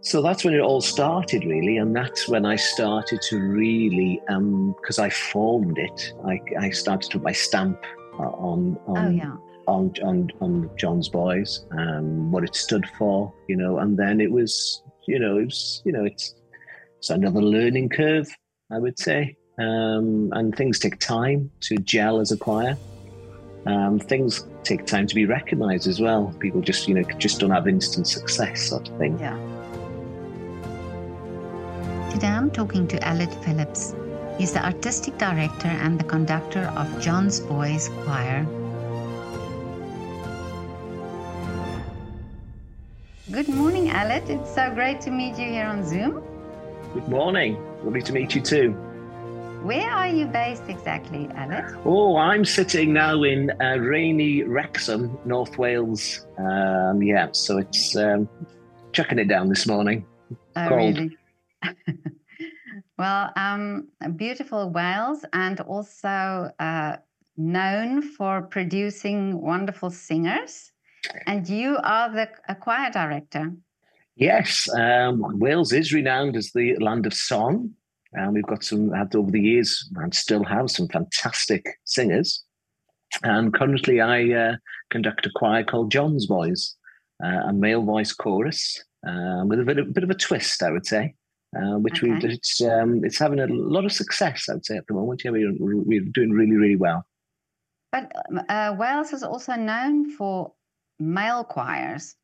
So that's when it all started, really, and that's when I started to really, because um, I formed it. I, I started to put my stamp uh, on on, oh, yeah. on on on John's Boys, um, what it stood for, you know, and then it was, you know, it was, you know, it's it's another learning curve, I would say, um, and things take time to gel as a choir. Um, things take time to be recognised as well. People just, you know, just don't have instant success, sort of thing. Yeah. Today I'm talking to Aled Phillips. He's the artistic director and the conductor of John's Boys Choir. Good morning, Aled. It's so great to meet you here on Zoom. Good morning. Lovely to meet you too. Where are you based exactly, Aled? Oh, I'm sitting now in uh, rainy Wrexham, North Wales. Um, yeah, so it's um, chucking it down this morning. Oh, Cold. really? well, um, beautiful Wales and also uh, known for producing wonderful singers. And you are the choir director. Yes, um, Wales is renowned as the land of song. And we've got some, had over the years, and still have some fantastic singers. And currently, I uh, conduct a choir called John's Boys, uh, a male voice chorus uh, with a bit, of, a bit of a twist, I would say uh, which okay. we it's um, it's having a lot of success, I'd say, at the moment. Yeah, we're, we're doing really, really well. But uh, Wales is also known for male choirs.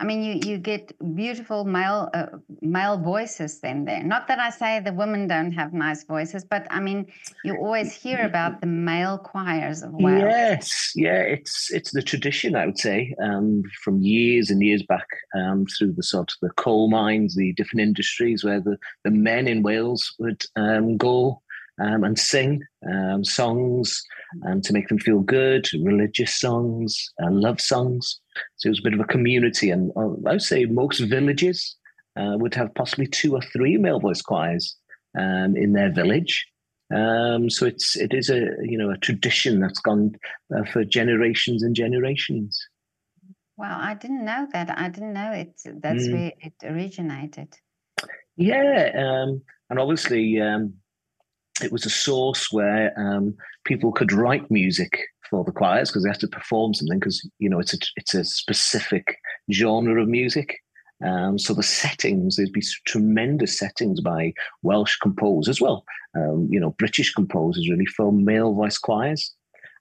I mean, you you get beautiful male uh, male voices then there. Not that I say the women don't have nice voices, but I mean, you always hear about the male choirs of Wales. Yes, yeah, it's it's the tradition I would say um, from years and years back um, through the sort of the coal mines, the different industries where the the men in Wales would um, go um, and sing um, songs um, to make them feel good, religious songs, uh, love songs. So it was a bit of a community. And uh, I would say most villages uh, would have possibly two or three male voice choirs um, in their village. Um, so it's it is a you know a tradition that's gone uh, for generations and generations. Wow, I didn't know that. I didn't know it. That's mm. where it originated. Yeah, um, and obviously um, it was a source where um, people could write music for the choirs because they have to perform something because you know it's a it's a specific genre of music. Um, so the settings there'd be tremendous settings by Welsh composers, well, um, you know British composers really for male voice choirs,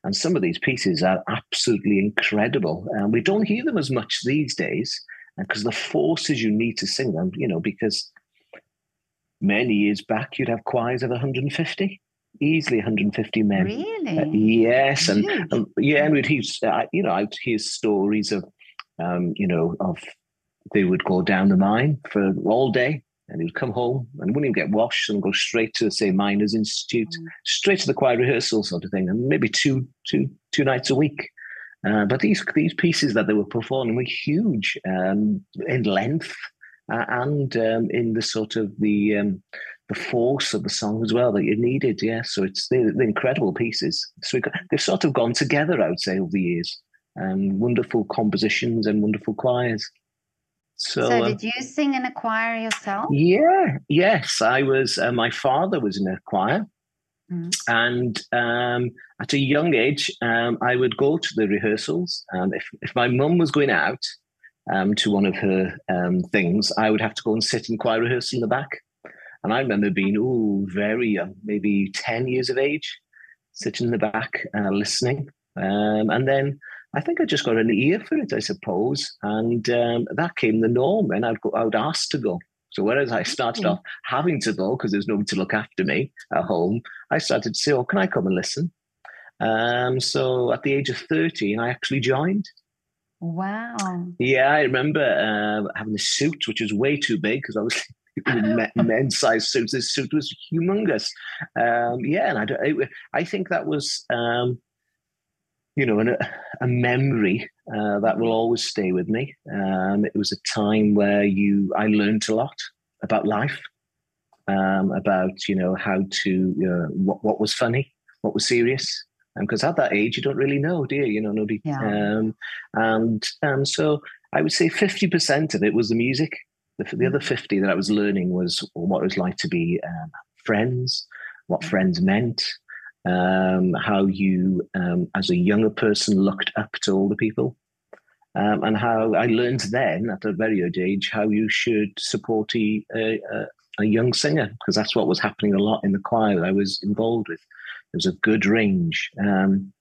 and some of these pieces are absolutely incredible. And we don't hear them as much these days because the forces you need to sing them, you know, because many years back, you'd have choirs of 150, easily 150 men. Really? Uh, yes, and, and, yeah, and we'd hear, uh, you know, I'd hear stories of, um, you know, of they would go down the mine for all day. And he'd come home and wouldn't even get washed and go straight to, say, Miners Institute, mm. straight to the choir rehearsal sort of thing, and maybe two, two, two nights a week. Uh, but these these pieces that they were performing were huge um, in length, uh, and um, in the sort of the um, the force of the song as well that you needed. Yeah, so it's the, the incredible pieces. So got, they've sort of gone together, I would say, over the years. And wonderful compositions and wonderful choirs. So, so did you sing in a choir yourself? Yeah, yes, I was. Uh, my father was in a choir, mm. and um, at a young age, um, I would go to the rehearsals. And if if my mum was going out, um, to one of her um, things, I would have to go and sit in choir rehearsal in the back. And I remember being, oh, very young, maybe 10 years of age, sitting in the back uh, listening. Um, and then I think I just got an ear for it, I suppose. And um, that came the norm. And I'd, go, I would ask to go. So whereas I started mm-hmm. off having to go because there's nobody to look after me at home, I started to say, oh, can I come and listen? Um, so at the age of 13, I actually joined. Wow. Yeah, I remember uh, having a suit, which was way too big because I men's size suits. This suit was humongous. Um, yeah, and I, I, think that was, um, you know, an, a memory uh, that will always stay with me. Um, it was a time where you, I learned a lot about life, um, about you know how to, uh, what what was funny, what was serious, because at that age you don't really know, do you? You know, nobody. Yeah. Um, and um, so I would say fifty percent of it was the music, The, the other 50 that I was learning was what it was like to be um, friends, what friends meant, um, how you, um, as a younger person, looked up to older people. Um, and how I learned then at a very early age how you should support a, a, a young singer because that's what was happening a lot in the choir that I was involved with. There was a good range um,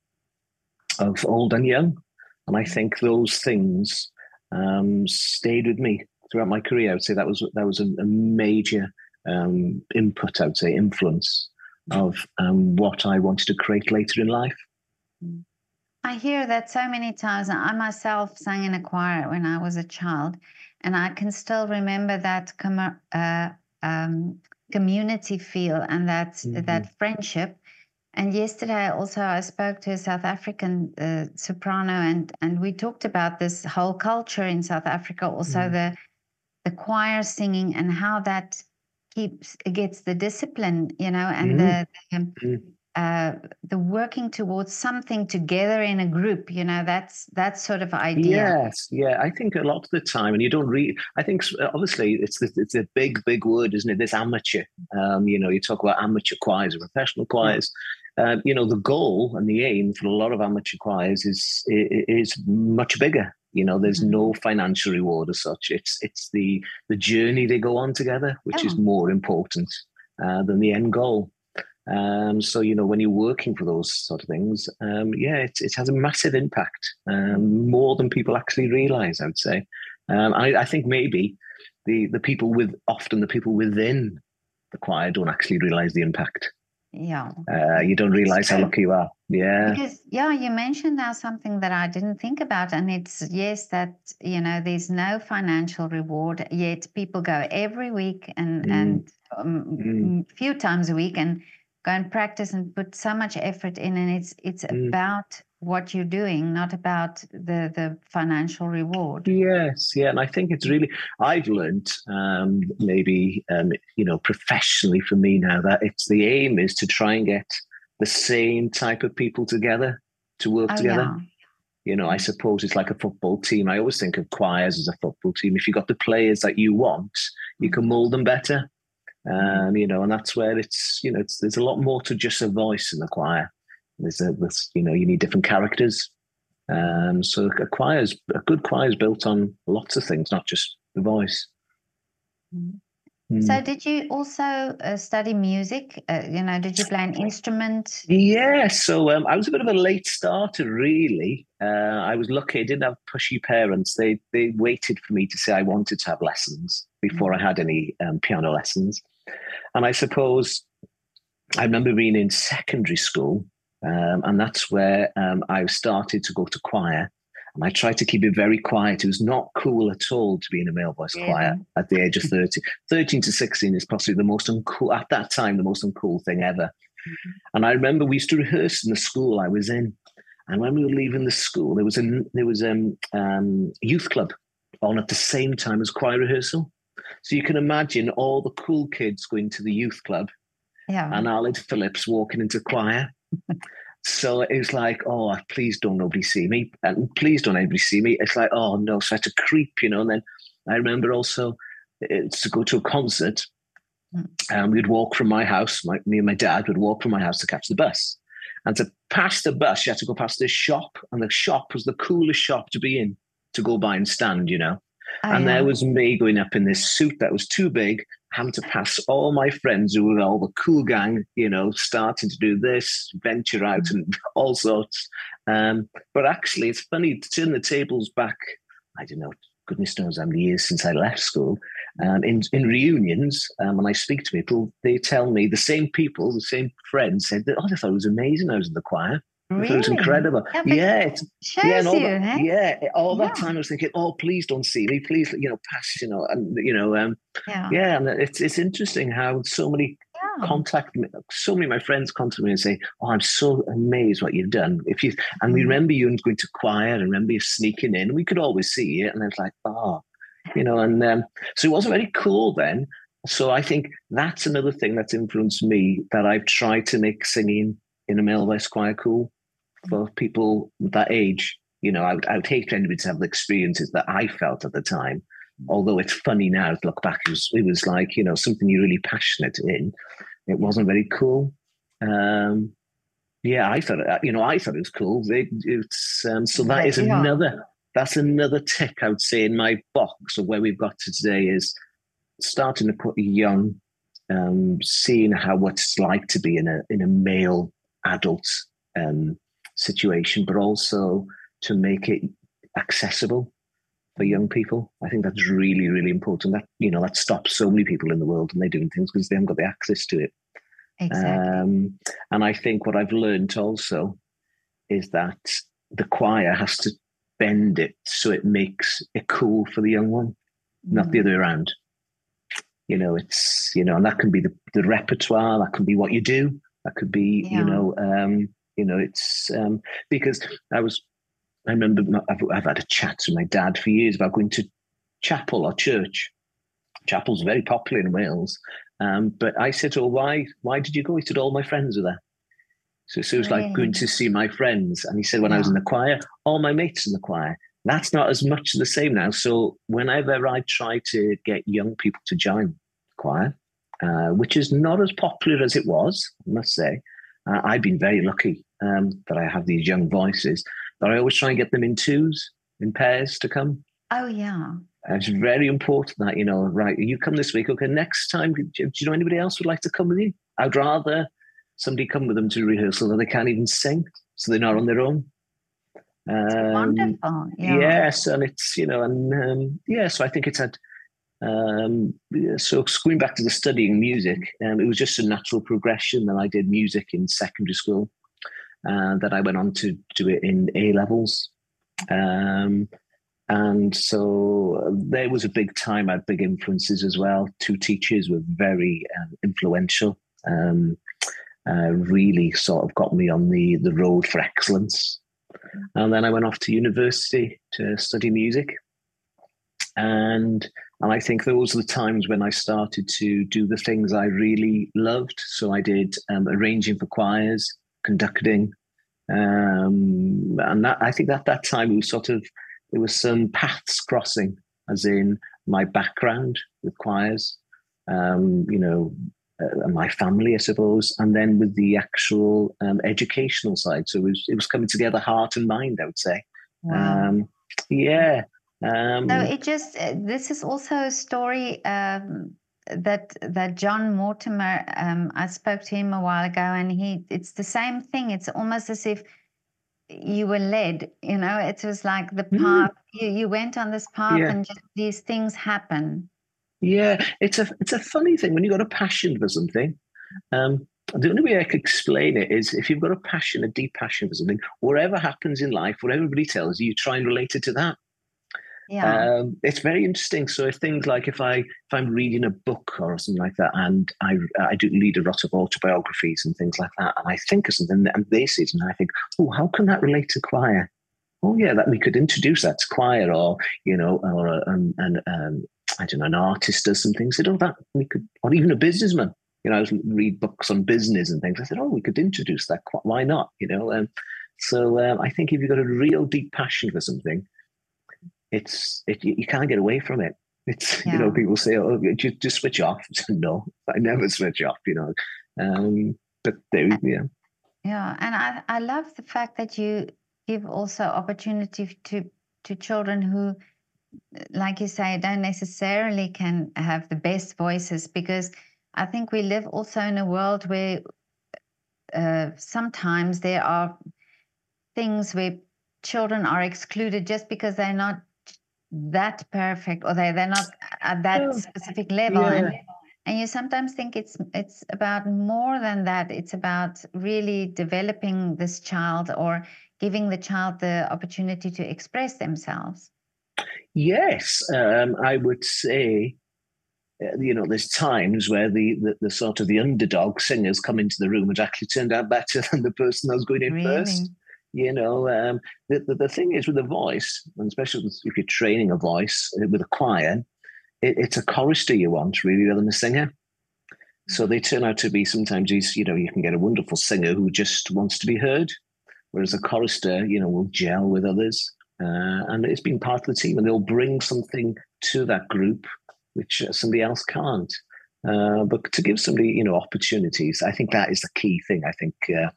of old and young, and I think those things um, stayed with me throughout my career. I would say that was that was a, a major um, input. I would say influence of um, what I wanted to create later in life. I hear that so many times. I myself sang in a choir when I was a child, and I can still remember that com- uh, um, community feel and that mm-hmm. that friendship. And yesterday also I spoke to a South African uh, soprano and and we talked about this whole culture in South Africa, also mm-hmm. the the choir singing and how that keeps gets the discipline, you know, and mm-hmm. the, the um, mm-hmm uh, the working towards something together in a group you know that's that sort of idea. Yes yeah i think a lot of the time and you don't read i think obviously it's it's a big big word isn't it? This amateur um, you know you talk about amateur choirs or professional choirs. Uh, you know the goal and the aim for a lot of amateur choirs is is much bigger you know there's mm-hmm. no financial reward as such it's it's the the journey they go on together which oh. is more important uh, than the end goal um, so you know when you're working for those sort of things, um, yeah, it, it has a massive impact, um, more than people actually realise. I would say. Um, I, I, think maybe the the people with often the people within the choir don't actually realise the impact. Yeah, uh, you don't realise how lucky you are. Yeah, because yeah, you mentioned now something that I didn't think about, and it's yes that you know there's no financial reward yet people go every week and mm. and um, mm. few times a week and go and practice and put so much effort in and it's it's mm. about what you're doing not about the the financial reward yes yeah and i think it's really i've learned um, maybe um, you know professionally for me now that it's the aim is to try and get the same type of people together to work oh, together yeah. you know i mm. suppose it's like a football team i always think of choirs as a football team if you've got the players that you want you can mm. mold them better um, you know, and that's where it's you know it's, there's a lot more to just a voice in the choir. There's a there's, you know you need different characters. Um, so a choir's a good choir is built on lots of things, not just the voice. Mm-hmm. So, did you also uh, study music? Uh, you know, did you play an instrument? Yeah, so um, I was a bit of a late starter, really. Uh, I was lucky; I didn't have pushy parents. They they waited for me to say I wanted to have lessons before mm-hmm. I had any um, piano lessons. And I suppose I remember being in secondary school, um, and that's where um, I started to go to choir. And I tried to keep it very quiet. It was not cool at all to be in a male voice yeah. choir at the age of 30. 13 to 16 is possibly the most uncool, at that time, the most uncool thing ever. Mm-hmm. And I remember we used to rehearse in the school I was in. And when we were leaving the school, there was a there was a um, um, youth club on at the same time as choir rehearsal. So you can imagine all the cool kids going to the youth club yeah. and Aled Phillips walking into choir. So it was like, oh, please don't nobody see me. And please don't anybody see me. It's like, oh no. So I had to creep, you know. And then I remember also it's to go to a concert. And hmm. um, we'd walk from my house, my, me and my dad would walk from my house to catch the bus. And to pass the bus, you had to go past this shop. And the shop was the coolest shop to be in to go by and stand, you know. Oh, and yeah. there was me going up in this suit that was too big, having to pass all my friends who were all the cool gang, you know, starting to do this, venture out mm. and all sorts. Um, but actually, it's funny to turn the tables back. I don't know, goodness knows how many years since I left school. Um, in in reunions, um, when I speak to people, they tell me the same people, the same friends said that, oh, I thought it was amazing. I was in the choir. Really? It was incredible. Yeah, yeah, it's, yeah, all, you, that, yeah, all that time I was thinking, oh, please don't see me, please, you know, pass, you know, and you know, um, yeah, yeah and it's it's interesting how so many yeah. contact me, so many of my friends contact me and say, oh, I'm so amazed what you've done. If you and we mm. remember you going to choir and remember you sneaking in, we could always see it, and it's like, oh, you know, and um, so it wasn't very cool then. So I think that's another thing that's influenced me that I've tried to make singing in a male voice choir cool for people that age. You know, I would, I would hate for anybody to have the experiences that I felt at the time. although it's funny now to look back, it was, it was like, you know, something you're really passionate in. It wasn't very cool. Um, yeah, I thought, you know, I thought it was cool. It, it's um, so that is another, that's another tick I would say in my box of where we've got to today is starting to put young, um, seeing how what it's like to be in a in a male adult um, situation, but also to make it accessible for young people. I think that's really, really important. That you know that stops so many people in the world and they're doing things because they haven't got the access to it. Exactly. Um, and I think what I've learned also is that the choir has to bend it so it makes it cool for the young one, mm. not the mm. other way around. You know, it's you know, and that can be the, the repertoire, that can be what you do, that could be, yeah. you know, um, you know, it's um, because I was I remember I've, I've had a chat with my dad for years about going to chapel or church. Chapel's very popular in Wales. Um, but I said, "Oh, why? Why did you go?" He said, "All my friends were there." So, so it was like going to see my friends. And he said, when yeah. I was in the choir, all my mates in the choir. That's not as much the same now. So whenever I try to get young people to join the choir, uh, which is not as popular as it was, I must say, uh, I've been very lucky um, that I have these young voices. But I always try and get them in twos, in pairs to come. Oh yeah. And it's very important that you know, right? You come this week. Okay, next time, do you know anybody else would like to come with you? I'd rather somebody come with them to rehearsal that they can't even sing, so they're not on their own. Um, wonderful. Yeah. Yes, and it's you know, and um, yeah, so I think it's had. Um, so going back to the studying music, um, it was just a natural progression that I did music in secondary school, uh, that I went on to do it in A levels. Um, and so uh, there was a big time. I had big influences as well. Two teachers were very uh, influential. Um, uh, really sort of got me on the the road for excellence. And then I went off to university to study music. And and I think those are the times when I started to do the things I really loved. So I did um, arranging for choirs, conducting. Um, and that I think that that time it was sort of there was some paths crossing, as in my background with choirs, um, you know, uh, my family, I suppose, and then with the actual um, educational side. So it was, it was coming together, heart and mind, I would say. Wow. Um, yeah. Um, so it just uh, this is also a story um, that that John Mortimer. Um, I spoke to him a while ago, and he it's the same thing. It's almost as if you were led. You know, it was like the mm. path. Mm. You you went on this path, yeah. and just these things happen. Yeah, it's a it's a funny thing when you've got a passion for something. Um, the only way I could explain it is if you've got a passion, a deep passion for something, whatever happens in life, what everybody tells you, you try and relate it to that. Yeah. Um, it's very interesting. So if things like if I if I'm reading a book or something like that, and I I do read a lot of autobiographies and things like that, and I think of something and they say it, and I think, oh, how can that relate to choir? Oh yeah, that we could introduce that to choir, or you know, or um, and um, I don't know, an artist does some things. I said, oh, that we could, or even a businessman. You know, I read books on business and things. I said, oh, we could introduce that. Why not? You know, um, so um, I think if you've got a real deep passion for something, it's it, you can't get away from it. It's yeah. you know people say oh just, just switch off. no, I never switch off. You know, um, but there yeah. Yeah, and I I love the fact that you give also opportunity to to children who like you say don't necessarily can have the best voices because I think we live also in a world where uh, sometimes there are things where children are excluded just because they're not that perfect or they they're not at that oh, specific level. Yeah. and and you sometimes think it's it's about more than that. It's about really developing this child or giving the child the opportunity to express themselves. Yes um, i would say uh, you know there's times where the, the, the sort of the underdog singers come into the room and actually turned out better than the person that was going in really? first you know, um, the, the, the thing is with a voice, and especially if you're training a voice uh, with a choir, it, it's a chorister you want really rather than a singer. So they turn out to be sometimes these, you know, you can get a wonderful singer who just wants to be heard, whereas a chorister, you know, will gel with others. Uh, and it's been part of the team, and they'll bring something to that group, which somebody else can't. Uh, but to give somebody, you know, opportunities, I think that is the key thing. I think, uh,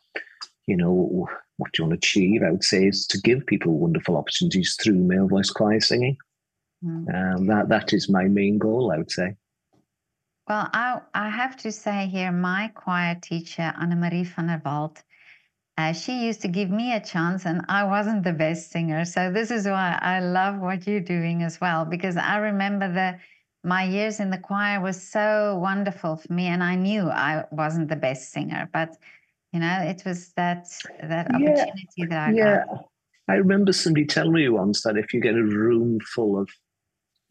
you know, what you want to achieve, I would say, is to give people wonderful opportunities through male voice choir singing. Mm. Um, that that is my main goal, I would say. Well, I I have to say here, my choir teacher Anna Marie van der Walt, uh, she used to give me a chance, and I wasn't the best singer. So this is why I love what you're doing as well, because I remember the my years in the choir was so wonderful for me, and I knew I wasn't the best singer, but you know, it was that that opportunity yeah, that I yeah. got. I remember somebody telling me once that if you get a room full of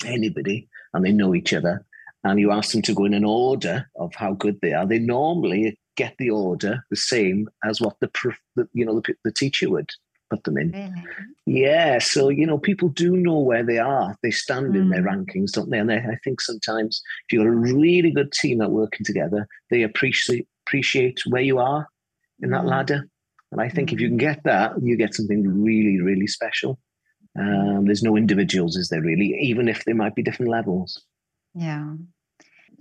anybody and they know each other, and you ask them to go in an order of how good they are, they normally get the order the same as what the, the you know the, the teacher would put them in. Really? Yeah, so you know people do know where they are. They stand mm. in their mm. rankings, don't they? And they, I think sometimes if you're a really good team at working together, they appreciate appreciate where you are in that mm. ladder. And I think if you can mm. get that, you get something really, really special. Um, there's no individuals, is there really? Even if there might be different levels. Yeah.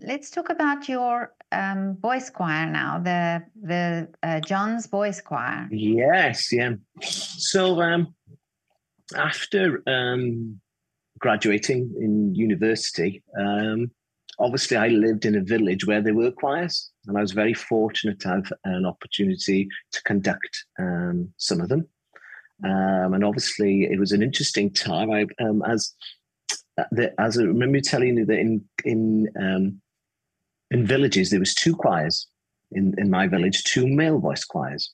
Let's talk about your um, boys choir now, the the uh, John's boys choir. Yes, yeah. So um, after um, graduating in university, um, obviously I lived in a village where there were choirs, and I was very fortunate to have an opportunity to conduct um, some of them. Um, and obviously, it was an interesting time. I, um, as uh, the, as I remember telling you that in in um, in villages there was two choirs in in my village, two male voice choirs,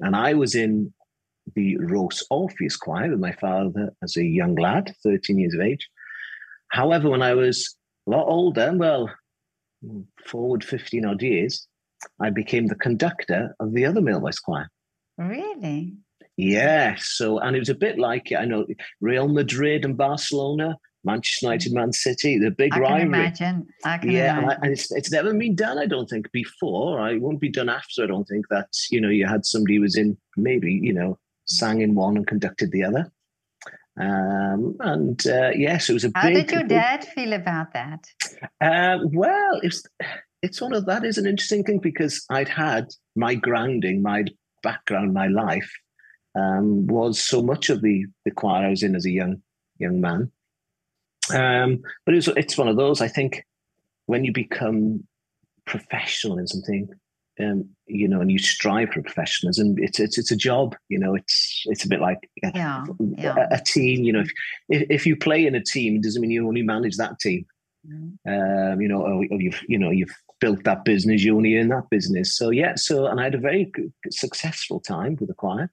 and I was in the Rhos Orpheus choir with my father as a young lad, thirteen years of age. However, when I was a lot older, well, forward 15 odd years, I became the conductor of the other male voice choir. Really? Yes. So, and it was a bit like, I know, Real Madrid and Barcelona, Manchester United, Man City, the big I rivalry. Can imagine. I can yeah, imagine. and it's, it's never been done, I don't think, before. It won't be done after, I don't think, that, you know, you had somebody who was in, maybe, you know, sang in one and conducted the other. Um, and uh, yes, it was a How big. did your dad feel about that? Uh, well, it's it's one of that is an interesting thing because I'd had my grounding, my background, my life um, was so much of the the choir I was in as a young young man. Um, but it's it's one of those. I think when you become professional in something, um, you know, and you strive for professionalism, it's it's it's a job. You know, it's it's a bit like a, yeah, yeah. a, a team. You know, if, if, if you play in a team, it doesn't mean you only manage that team. Mm-hmm. Um, you know, or, or, you've you know you've built that business, you only in that business. So yeah, so and I had a very successful time with the choir,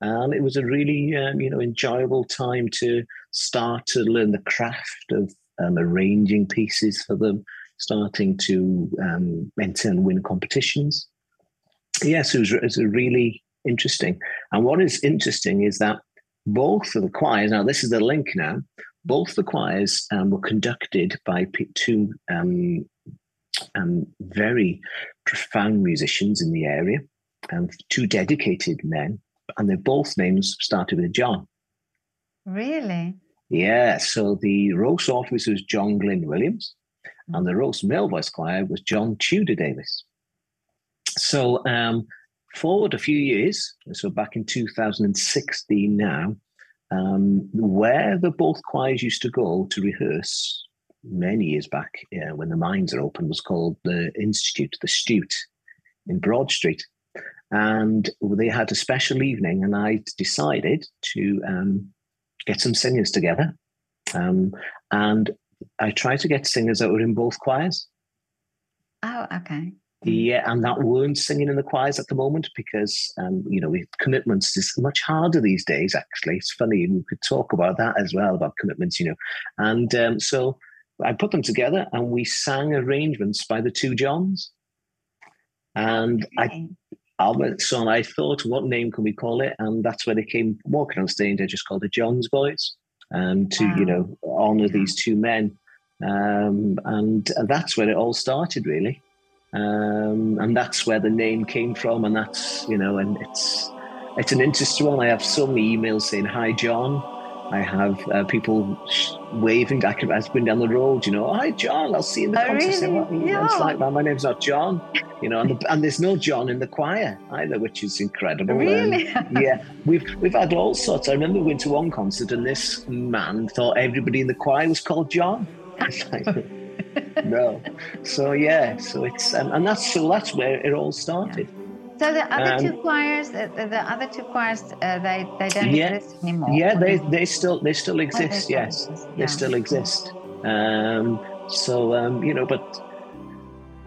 and it was a really um, you know enjoyable time to start to learn the craft of um, arranging pieces for them starting to um, enter and win competitions. Yes, it was, it was really interesting. And what is interesting is that both of the choirs, now this is the link now, both the choirs um, were conducted by two um, um, very profound musicians in the area, and two dedicated men, and their both names started with John. Really? Yeah. So the Rhos Orpheus was John Glyn Williams, and the Rhos Male Voice Choir was John Tudor Davis. So um, forward a few years, so back in 2016 now, um, where the both choirs used to go to rehearse many years back when the mines are open was called the Institute, the Stute in Broad Street. And they had a special evening, and I decided to um, get some singers together. Um, and I try to get singers that were in both choirs. Oh, okay. Yeah, and that weren't singing in the choirs at the moment because, um, you know, commitments is much harder these days. Actually, it's funny we could talk about that as well about commitments, you know. And um, so I put them together, and we sang arrangements by the two Johns. And okay. I, Albert, so I thought, what name can we call it? And that's where they came walking on stage. I just called it John's Boys um, to wow. you know honor these two men, um, and, that's where it all started really, um, and that's where the name came from, and that's you know, and it's it's an interesting one. I have so many emails saying hi, John. I have uh, people waving can, as going down the road, you know, hi John, I'll see you in the oh, concert. Really? It's like, my name's not John, you know, and, the, and, there's no John in the choir either, which is incredible. Really? yeah, we've we've had all sorts. I remember we went to one concert and this man thought everybody in the choir was called John. no, so yeah, so it's and, and that's so that's where it all started. Yeah. So the other um, two choirs, the, the, other two choirs, uh, they they don't yeah, exist anymore. Yeah, they they still they still exist. Oh, they yes, exist. Yeah. they still exist. Um, so um, you know, but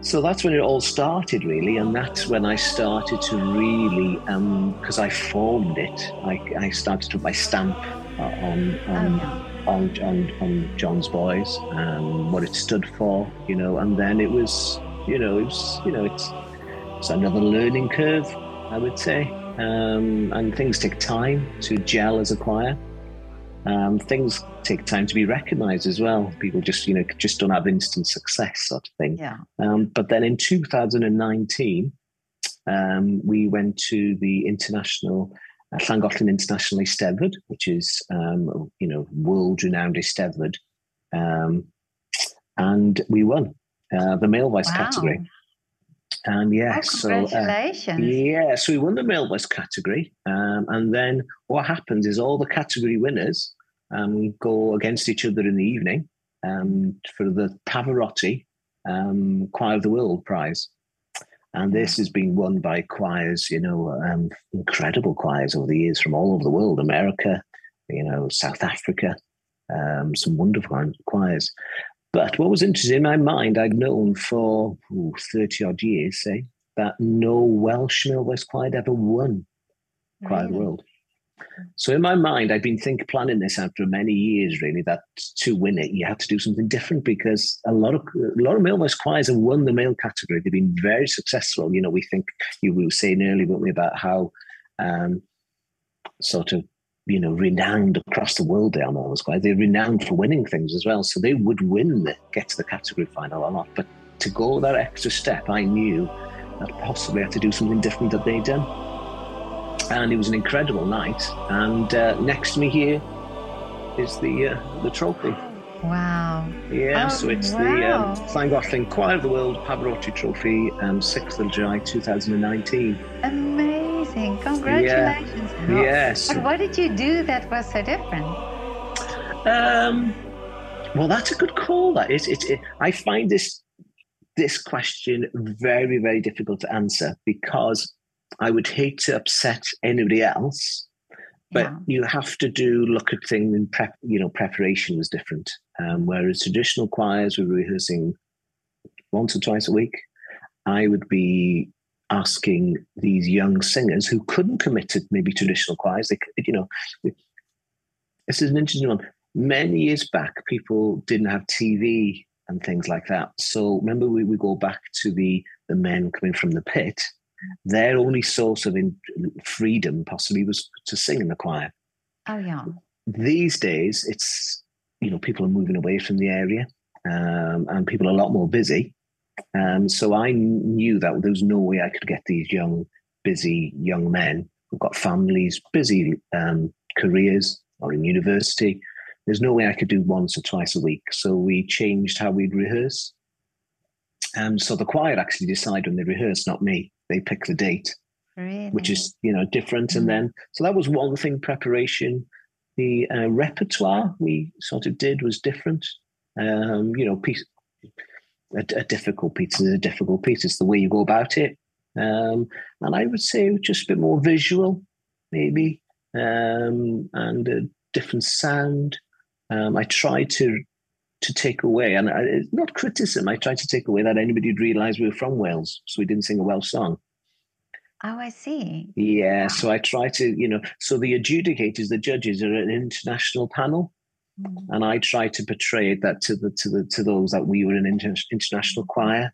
so that's when it all started, really, and that's when I started to really, because um, I formed it. I, I started to put my stamp on on, oh, on, on, on John's Boys, um, what it stood for, you know, and then it was, you know, it was, you know, it's it's another learning curve, I would say. Um, and things take time to gel as a choir. Um, things take time to be recognized as well. People just, you know, just don't have instant success, sort of thing. Yeah. Um, but then in 2019, um, we went to the international uh, Llangollen International Eisteddfod, which is, um, you know, world-renowned Eisteddfod, um, and we won uh, the male voice wow. category. And yeah, oh, congratulations. So, uh, yeah, so we won the male voice category. Um, and then what happens is all the category winners um, go against each other in the evening um, for the Pavarotti um, Choir of the World prize. And this has been won by choirs, you know, um, incredible choirs over the years from all over the world, America, you know, South Africa, um, some wonderful choirs. But what was interesting in my mind, I'd known for ooh, 30 odd years, say, that no Welsh male choir ever won Choir of the World. So in my mind, I'd been think planning this for many years, really, that to win it, you have to do something different because a lot of a lot of male voice choirs have won the male category. They've been very successful. You know, we think you were saying earlier, weren't we, about how um, sort of you know, renowned across the world. They are almost quite. They're renowned for winning things as well. So they would win the get to the category final a lot. But to go that extra step, I knew that possibly I had to do something different that they'd done. And it was an incredible night. And uh, next to me here is the uh, the trophy. Wow. Yeah, oh, so it's wow. the um, Llangollen Choir of the World Pavarotti Trophy, um, 6th of July 2019. Amazing. Congratulations. Yeah. Yes. But what did you do that was so different? Um, well, that's a good call. That is, it's, it, I find this this question very, very difficult to answer because I would hate to upset anybody else but yeah. you have to do look at things in prep you know preparation was different um, whereas traditional choirs were rehearsing once or twice a week i would be asking these young singers who couldn't commit to maybe traditional choirs they you know this is an interesting one many years back people didn't have tv and things like that so remember we, we go back to the the men coming from the pit their only source of in, freedom possibly was to sing in the choir. Oh yeah. These days, it's you know people are moving away from the area, um, and people are a lot more busy. Um, so I knew that there was no way I could get these young, busy young men who've got families, busy um, careers, or in university. There's no way I could do once or twice a week. So we changed how we'd rehearse. Um, so the choir actually decide when they rehearse, not me they pick the date, really? which is you know different. Mm. And then so that was one thing. Preparation, the uh, repertoire we sort of did was different. Um, you know, piece a, a, difficult piece is a difficult piece. It's the way you go about it. Um, and I would say just a bit more visual, maybe, um, and a different sound. Um, I try to to take away, and I, not criticism, I tried to take away that anybody would realise we were from Wales, so we didn't sing a Welsh song. Oh, I see. Yeah, so I try to, you know, so the adjudicators, the judges, are an international panel, and I try to portray that to the to the to those that we were an inter- international choir.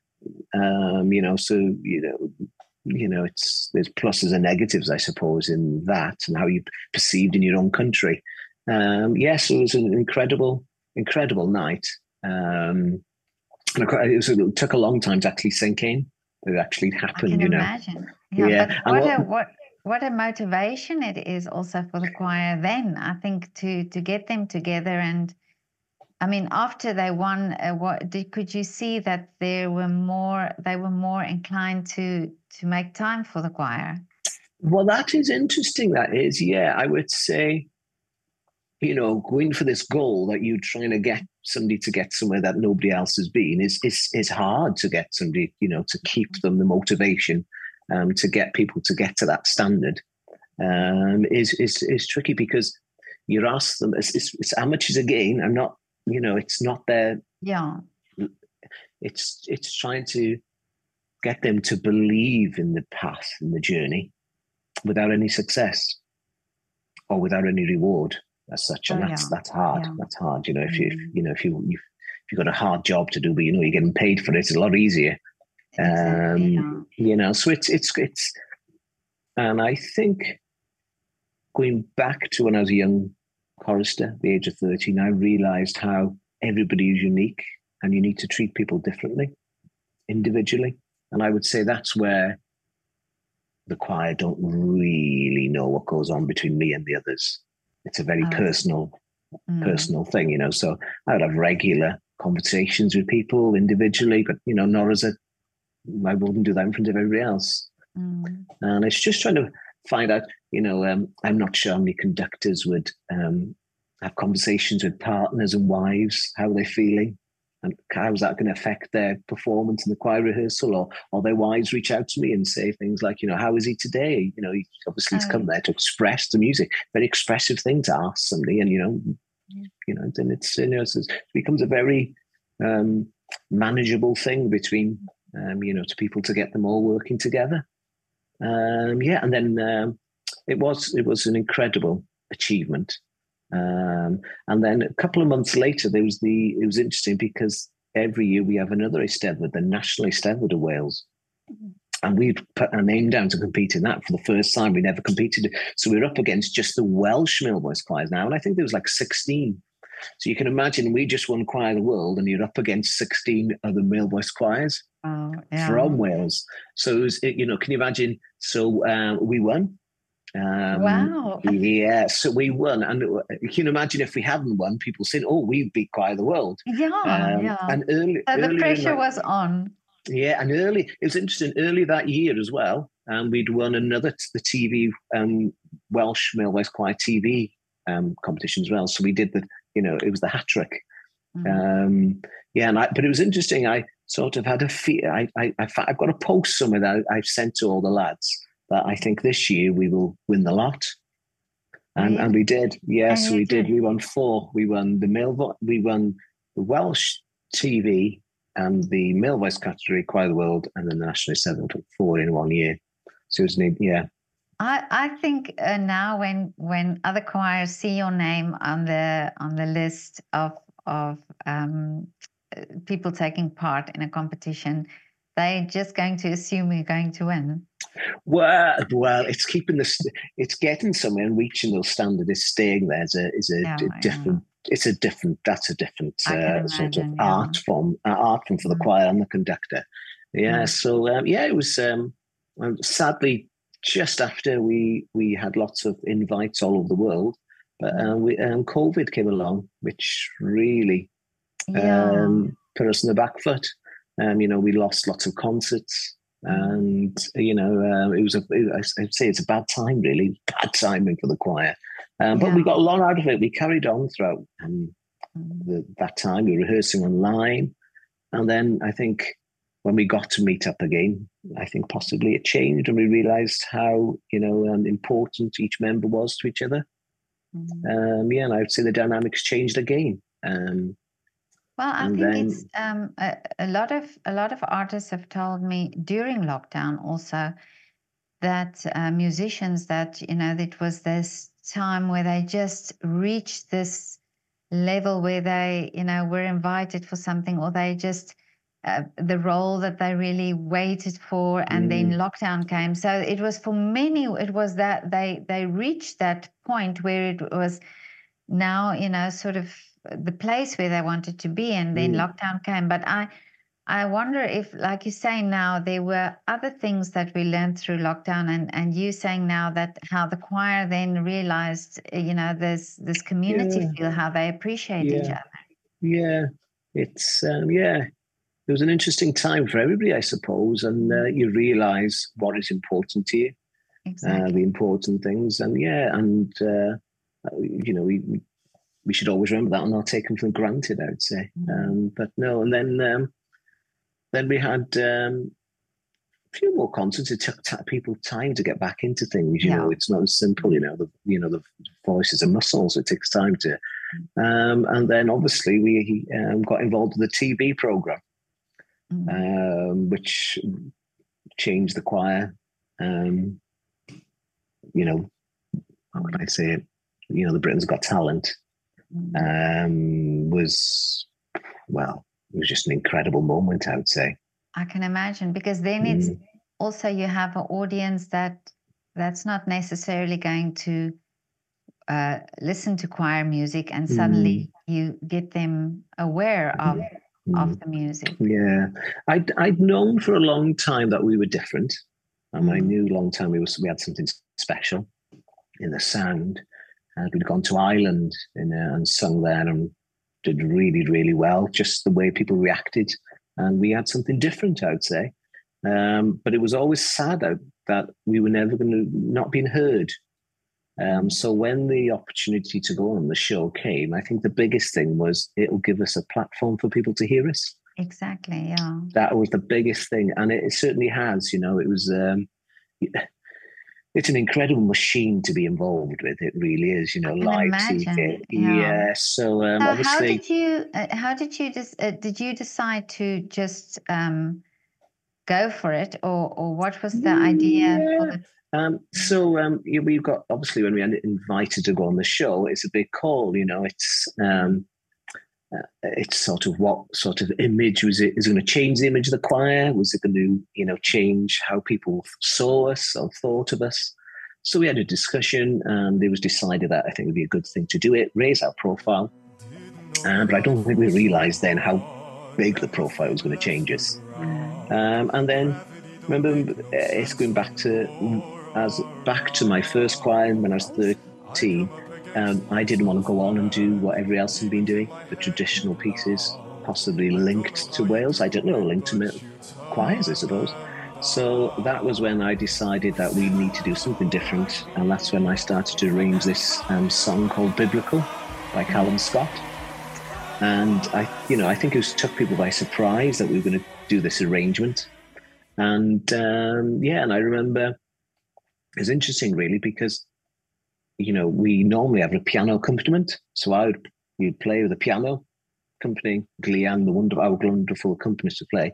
Um, you know, so you know, you know, it's there's pluses and negatives, I suppose, in that and how you perceived in your own country. Um, yes, it was an incredible incredible night. Um, and it, was, it, took a long time to actually sink in. It actually happened, you know. Imagine. Yeah. yeah. What, what, a, what, what a motivation it is also for the choir then i think to to get them together and i mean after they won uh, what did, could you see that there were more they were more inclined to to make time for the choir? Well that is interesting that is yeah i would say you know going for this goal that you're trying to get somebody to get somewhere that nobody else has been is is is hard to get somebody you know to keep them the motivation um, to get people to get to that standard um, is is is tricky because you ask them it's, it's, it's amateurs again i'm not you know it's not their yeah it's it's trying to get them to believe in the path and the journey without any success or without any reward as such and oh, that's yeah. that's hard yeah. that's hard you know if you if, mm. you know if you if you've got a hard job to do but you know you're getting paid for it it's a lot easier exactly, um, yeah. you know so it's it's it's and i think going back to when i was a young chorister the age of 13 i realized how everybody is unique and you need to treat people differently individually and i would say that's where the choir don't really know what goes on between me and the others it's a very oh. personal mm. personal thing you know so i would have regular conversations with people individually but you know not as a i wouldn't do that in front of everybody else mm. and it's just trying to find out you know um, i'm not sure how many conductors would um, have conversations with partners and wives how are they're feeling and how's that going to affect their performance in the choir rehearsal or or their wives reach out to me and say things like you know how is he today you know he obviously he's come oh. there to express the music very expressive thing to ask somebody and you know yeah. you know then it's you know it becomes a very um, manageable thing between um, you know to people to get them all working together um, yeah and then um, it was it was an incredible achievement um, and then a couple of months later, there was the. It was interesting because every year we have another Eisteddfod, the National Eisteddfod of Wales. Mm-hmm. And we'd put our name down to compete in that for the first time. We never competed. So we are up against just the Welsh male voice choirs now. And I think there was like 16. So you can imagine we just won Choir of the World and you're up against 16 other male voice choirs oh, yeah. from Wales. So it was, you know, can you imagine? So uh, we won. Um, wow. Yeah, so we won. And you can imagine if we hadn't won, people said, oh, we beat Choir of the World. Yeah, um, yeah. And early, so the pressure that, was on. Yeah, and early, it was interesting, early that year as well, um, we'd won another, the TV, um, Welsh Male Voice Choir TV um, competition as well. So we did the, you know, it was the hat trick. Mm. Um, yeah, and I, but it was interesting. I sort of had a fear. I, I, I, have got a post somewhere that I've sent to all the lads that I think this year we will win the lot. And, yeah. and we did. Yes, we did. did. We won four. We won the male, we won the Welsh TV and the male voice category, Choir the World, and then the National Seven took four in one year. So it was neat, yeah. I, I think uh, now when when other choirs see your name on the on the list of of um, people taking part in a competition, they're just going to assume you're going to win. Well, well, it's keeping this. It's getting somewhere and reaching those standards. It's staying there. Is a is a, yeah, different. Yeah. It's a different. That's a different uh, imagine, sort of yeah. art form. Uh, art form for the mm. choir and the conductor. Yeah. Mm. So um, yeah, it was. Um, sadly, just after we we had lots of invites all over the world, but mm. uh, we, um, COVID came along, which really um, put us in the back foot. Um, you know, we lost lots of concerts and you know uh, it was a I'd say it's a bad time really. Bad timing for the choir. Um, but yeah. we got a lot out of it. We carried on throughout um, the, that time. We were rehearsing online. And then I think when we got to meet up again I think possibly it changed and we realized how you know um, important each member was to each other. Mm. yeah and I would say the dynamics changed again. Um, well, I and think then, it's um, a, a lot of a lot of artists have told me during lockdown also that uh, musicians that you know it was this time where they just reached this level where they you know were invited for something or they just uh, the role that they really waited for and mm. then lockdown came so it was for many it was that they they reached that point where it was now you know sort of the place where they wanted to be and then mm. lockdown came but i I wonder if, like you say now, there were other things that we learned through lockdown, and and you saying now that how the choir then realized, you know, there's this community yeah. feel, how they appreciate yeah. each other. Yeah, it's um, yeah, it was an interesting time for everybody, I suppose, and uh, you realize what is important to you, exactly. uh, the important things, and yeah, and uh, you know, we we should always remember that and not take them for granted. I would say, mm-hmm. um, but no, and then um, then we had um, a few more concerts. It took t- people time to get back into things. You yeah. know, it's not as simple. You know, the you know the voices and muscles. It takes time to. Mm. Um, and then obviously we um, got involved with the TV program, mm-hmm. um, which changed the choir. Um, you know, how can I say it? You know, the Britain's Got Talent. Um, was well, it was just an incredible moment. I would say. I can imagine because then mm. it's also you have an audience that that's not necessarily going to uh, listen to choir music and suddenly mm. you get them aware of mm. of the music. Yeah, I'd I'd known for a long time that we were different, and I mm. knew a long time we was we had something special in the sound. And we'd gone to Ireland in, uh, and sung there and did really really well. Just the way people reacted, and we had something different, I would say. Um, but it was always sad that we were never going to not being heard um, so when the opportunity to go on the show came, I think the biggest thing was it'll give us a platform for people to hear us. Exactly. Yeah. That was the biggest thing, and it, it certainly has. You know, it was. Um, it's an incredible machine to be involved with. It really is. You know, live TV. Yeah. yeah. So, um, so how did you? Uh, how did you? Just, uh, did you decide to just um, go for it, or or what was the idea for the um, so um, we've got obviously when we are invited to go on the show, it's a big call. You know, it's um, it's sort of what sort of image was it? Is it going to change the image of the choir? Was it going to you know change how people saw us or thought of us? So we had a discussion, and it was decided that I think it would be a good thing to do it, raise our profile. Uh, but I don't think we realised then how big the profile was going to change us. Um, and then remember, uh, it's going back to as back to my first choir when I was 13, um, I didn't want to go on and do what everybody else had been doing, the traditional pieces, possibly linked to Wales. I don't know, linked to choirs, I suppose. So that was when I decided that we need to do something different, and that's when I started to arrange this um, song called "Biblical" by Calum Scott. And I, you know, I think it was, took people by surprise that we were going to do this arrangement. And um, yeah, and I remember is interesting, really, because you know we normally have a piano accompaniment. So I would you'd play with a piano company, Gleanne, the wonderful, our wonderful accompanist to play,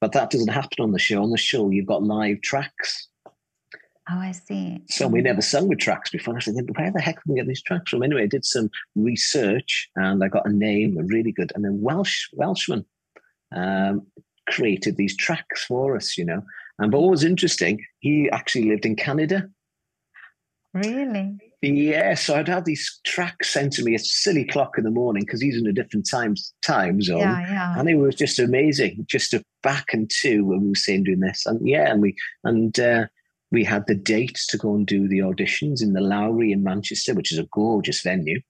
but that doesn't happen on the show. On the show, you've got live tracks. Oh, I see. So we never sung with tracks before. I said, where the heck can we get these tracks from? Anyway, I did some research and I got a name, a really good, and then Welsh Welshman um, created these tracks for us, you know. And but what was interesting, he actually lived in Canada. Really? Yeah, so I'd have these tracks sent to me at silly clock in the morning because he's in a different time time zone. Yeah, yeah. And it was just amazing, just to back and two when we were saying doing this. And yeah, and we and uh, we had the dates to go and do the auditions in the Lowry in Manchester, which is a gorgeous venue.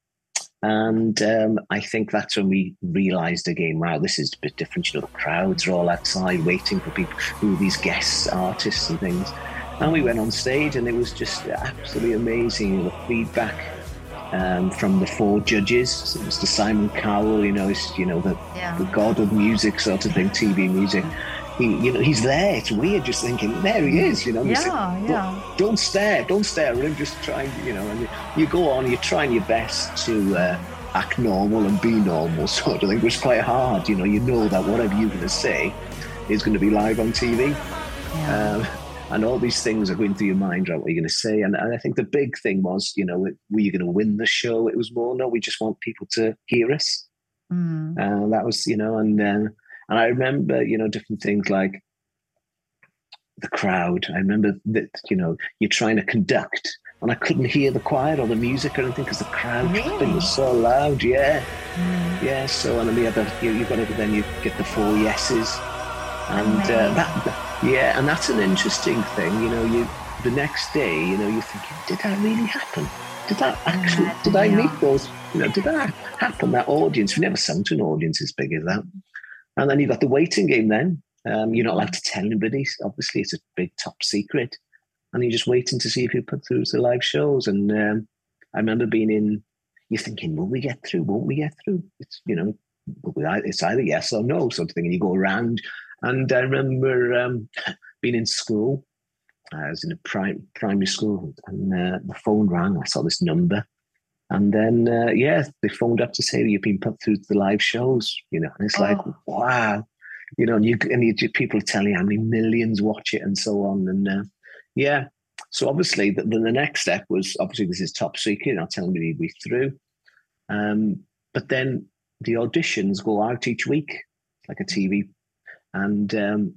And um, I think that's when we realised again, wow, this is a bit different. You know, the crowds are all outside waiting for people who these guest artists and things. And we went on stage, and it was just absolutely amazing. The feedback um, from the four judges, Mr. Simon Cowell, you know, is you know the, yeah. the god of music sort of thing, TV music he, you know, he's there. It's weird just thinking, there he is, you know. Yeah, yeah. Don't stare, don't stare at him, just try and, you know, and you go on, you're trying your best to uh, act normal and be normal, sort of thing, which is quite hard. You know, you know that whatever you're going to say is going to be live on TV. Yeah. Um, and all these things are going through your mind, right? What are you going to say? And, and I think the big thing was, you know, were you going to win the show? It was more, no, we just want people to hear us. Mm. And that was, you know, and uh, and I remember, you know, different things like the crowd. I remember that, you know, you're trying to conduct and I couldn't hear the choir or the music or anything because the crowd really? was so loud. Yeah. Mm. Yeah. So, and then the, you, you got to, then you get the four yeses And uh, that, yeah, and that's an interesting thing. You know, you the next day, you know, you're thinking, did that really happen? Did that actually? Yeah, did I yeah. meet those? You know, did that happen? That audience? We never sung to an audience as big as that. And then you've got the waiting game. Then um, you're not allowed to tell anybody. Obviously, it's a big top secret, and you're just waiting to see if you put through the live shows. And um, I remember being in. You're thinking, will we get through? Won't we get through? It's you know, it's either yes or no sort of thing. And you go around. And I remember um, being in school. I was in a prim- primary school, and uh, the phone rang. I saw this number, and then uh, yeah, they phoned up to say you've been put through to the live shows. You know, and it's oh. like wow, you know, and you and you, people tell you how many millions watch it and so on, and uh, yeah. So obviously, the, the next step was obviously this is top secret. Not telling me we through, um, but then the auditions go out each week, like a TV. And um,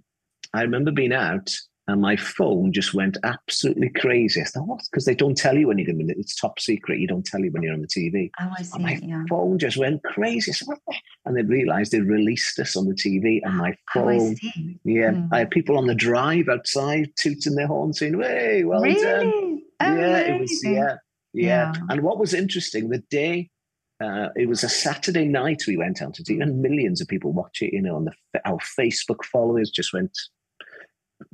I remember being out and my phone just went absolutely crazy. I thought, what? Because they don't tell you when you're doing it. It's top secret. You don't tell you when you're on the TV. Oh, I see. And my yeah. phone just went crazy. So and they realized they released us on the TV and my phone. Oh, I. Yeah. Mm. I had people on the drive outside tooting their horn saying, hey, well really? done. Yeah, it was, yeah, yeah. Yeah. And what was interesting, the day uh, it was a Saturday night we went out to see, and millions of people watch it. You know, and the, our Facebook followers just went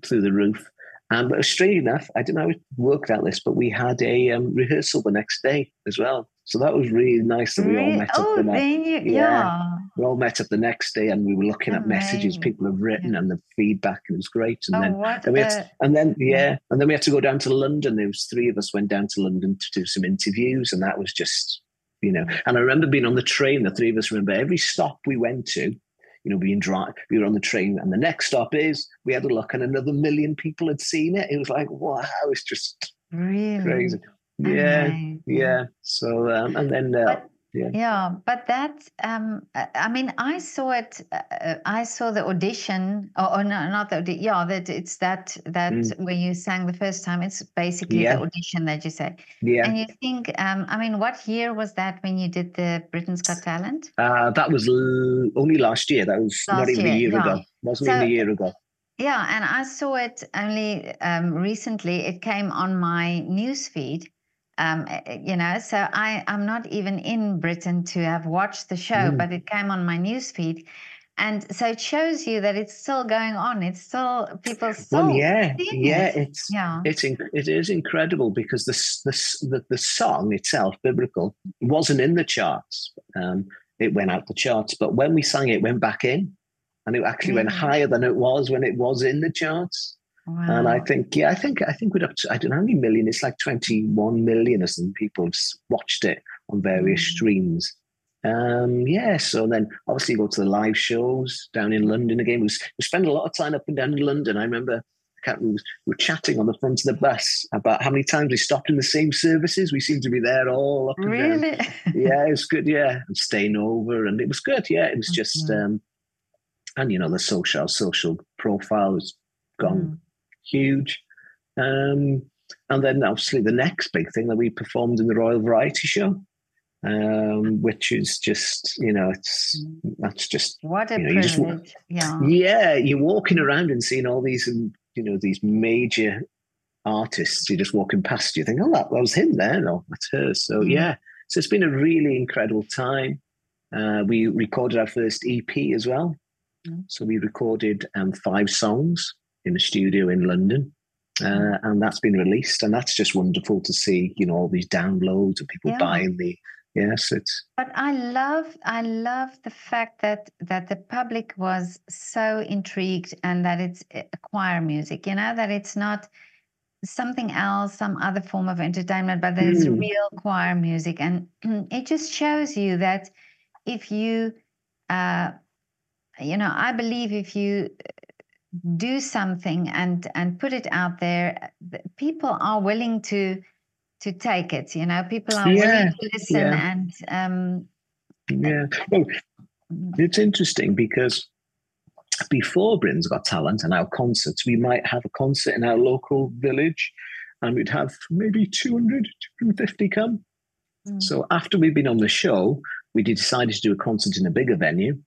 through the roof. And but strange enough, I didn't know how it worked out this, but we had a um, rehearsal the next day as well. So that was really nice that we all met oh, up the next. Yeah, yeah, we all met up the next day, and we were looking at messages people have written yeah. and the feedback, and it was great. And oh, then, then we had to, and then yeah, and then we had to go down to London. There was three of us went down to London to do some interviews, and that was just you know. And I remember being on the train. The three of us remember every stop we went to. You know, being dry, we were on the train, and the next stop is we had a look, and another million people had seen it. It was like, wow, it's just really crazy. Yeah, yeah. So, um, and then uh, but, yeah. yeah but that um i mean i saw it uh, i saw the audition or, or no, not the yeah that it's that that mm. when you sang the first time it's basically yeah. the audition that you say yeah and you think um i mean what year was that when you did the britain's got talent uh that was l- only last year that was last not even year, a year yeah. ago wasn't so, even a year ago yeah and i saw it only um recently it came on my news feed um, eh, eh, you know, so I, I'm not even in Britain to have watched the show, mm. but it came on my newsfeed. And so it shows you that it's still going on. It's still people still. Well, yeah, yeah, it. it's yeah, it's it is incredible because the the the, the song itself, biblical, wasn't in the charts. Um, it went out the charts, but when we sang it, it went back in, and it actually went higher than it was when it was in the charts. Wow. And I think, yeah, I think I think we're up to I don't know how many million. It's like twenty one million or something people watched it on various mm. streams. Um, yeah, so then obviously you go to the live shows down in London again. We, we spend a lot of time up and down in London. I remember I can't, we, were chatting on the front of the bus about how many times we stopped in the same services. We seemed to be there all up and really? down. Yeah, it was good. Yeah, and staying over, and it was good. Yeah, it was just, mm-hmm. um, and you know, the social social profile has gone mm huge. Um, and then obviously the next big thing that we performed in the Royal Variety Show, um, which is just you know it's that's just what a you know, privilege. Just, yeah, yeah, you're walking around and seeing all these um, you know these major artists. You're just walking past. You think, oh, that, that was him there. No, that's her. So mm. yeah, so it's been a really incredible time. Uh, we recorded our first EP as well. Mm. So we recorded um, five songs in a studio in London. Uh, and that's been released, and that's just wonderful to see. You know, all these downloads and people yeah. buying the. Yes, it's. But I love, I love the fact that that the public was so intrigued, and that it's choir music. You know, that it's not something else, some other form of entertainment, but there's mm. real choir music, and it just shows you that if you, uh, you know, I believe if you do something and and put it out there people are willing to to take it you know people are yeah, willing to listen yeah. and um yeah well it's interesting because before Britain's Got Talent and our concerts, we might have a concert in our local village and we'd have maybe 200, 250 come. Mm. So after we'd been on the show, we decided to do a concert in a bigger venue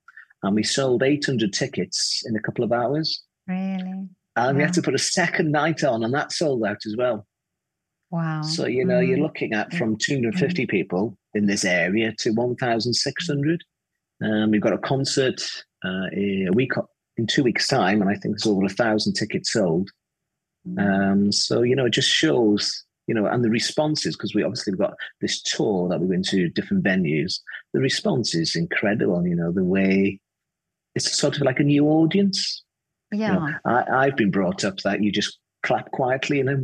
and we sold 800 tickets in a couple of hours. Really? And we had to put a second night on, and that sold out as well. Wow. So, you know, mm. you're looking at from 250 mm. people in this area to 1,600. Um, we've got a concert uh, a week in two weeks' time, and I think there's over a thousand tickets sold. Mm. Um, so, you know, it just shows, you know, and the responses, because we obviously got this tour that we went to different venues. The response is incredible, you know, the way it's sort of like a new audience. Yeah. You know, I, I've been brought up that you just clap quietly in a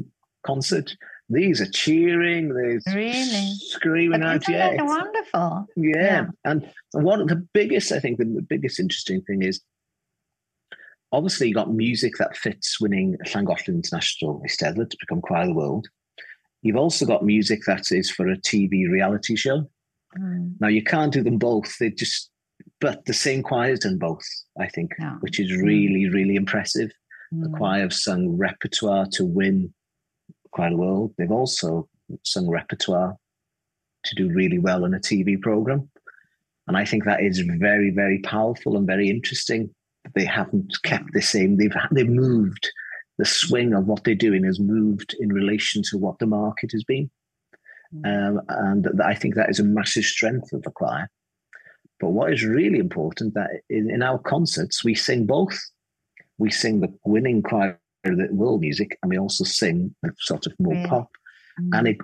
concert. These are cheering, they're really screaming but out. Yeah, wonderful. Yeah. yeah. And one of the biggest, I think, the, the biggest interesting thing is obviously you got music that fits winning Llangollen International Eisteddfod to become Choir of the World. You've also got music that is for a TV reality show. Mm. Now you can't do them both. They just but the same choir's done both, I think, yeah. which is really, really impressive. Mm. The choir have sung repertoire to win Choir of the World. They've also sung repertoire to do really well in a TV program. And I think that is very, very powerful and very interesting. They haven't kept the same. They've they've moved. The swing of what they're doing has moved in relation to what the market has been. Mm. Um, and I think that is a massive strength of the choir. But what is really important that in, in our concerts we sing both. We sing the winning choir the world music, and we also sing the sort of more really? pop, mm. and it,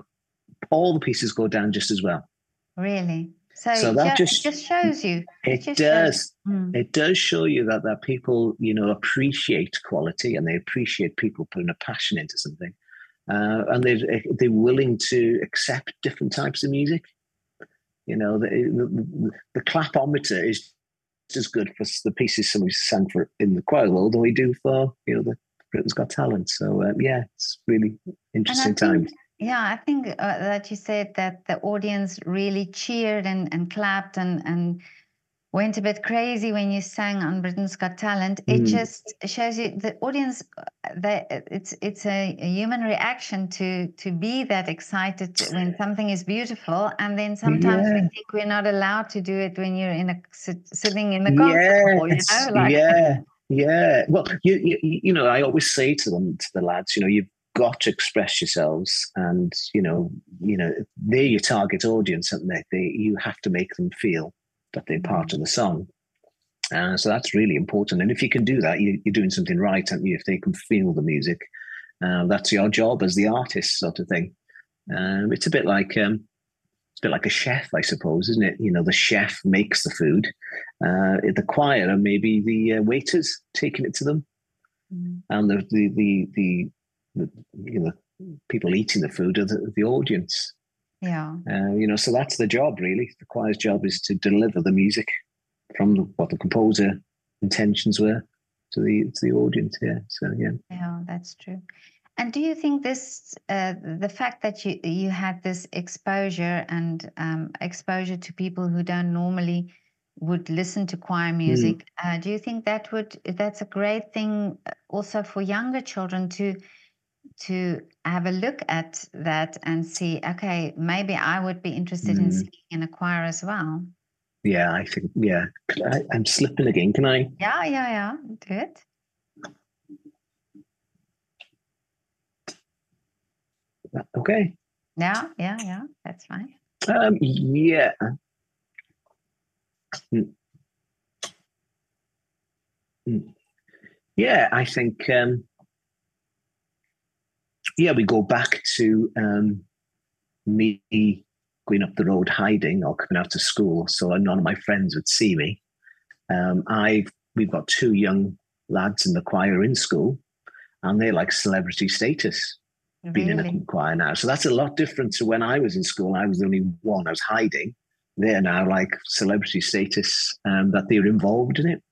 all the pieces go down just as well. Really. So, so that just, just shows you. It, it does. Mm. It does show you that that people, you know, appreciate quality and they appreciate people putting a passion into something, uh, and they they're willing to accept different types of music. You know, the, the, the clapometer is just as good for the pieces somebody sang for in the choir world than we do for you know the Britain's Got Talent. So uh, yeah, it's really interesting times. Yeah, I think uh, that you said that the audience really cheered and, and clapped and and went a bit crazy when you sang on Britain's Got Talent. It mm. just shows you the audience that it's it's a, a, human reaction to to be that excited when something is beautiful, and then sometimes yeah. we think we're not allowed to do it when you're in a sitting in the concert yes. hall. You know, like, yeah. Yeah, well, you, you you know, I always say to them, to the lads, you know, you've got to express yourselves, and you know, you know, they're your target audience, and they, they you have to make them feel that they're part of the song. Uh, so that's really important. And if you can do that, you, are doing something right, and if they can feel the music, uh, that's your job as the artist, sort of thing. Um, it's a bit like um, it's a bit like a chef, I suppose, isn't it? You know, the chef makes the food, uh, the choir and maybe the uh, waiters taking it to them, mm. and the the, the the the you know people eating the food are the, the audience. Yeah. Uh, you know, so that's the job really. The choir's job is to deliver the music from the, what the composer intentions were to the to the audience. Yeah. So yeah. Yeah, that's true. And do you think this, uh, the fact that you you had this exposure and um, exposure to people who don't normally would listen to choir hmm. music, mm. uh, do you think that would that's a great thing uh, also for younger children to to have a look at that and see, okay, maybe I would be interested mm. in singing in a choir as well. Yeah, I think yeah. I, am slipping again. Can I? Yeah, yeah, yeah. Do it. Okay. Yeah, yeah, yeah. That's fine. Um, yeah. Hmm. Hmm. Yeah, I think um, yeah, we go back to um, me going up the road hiding or coming out of school, so none of my friends would see me. Um, I we've got two young lads in the choir in school, and they're like celebrity status being in a choir now. So that's a lot different to when I was in school. I was the only one. I was hiding. They're now like celebrity status, um, that they're involved in it.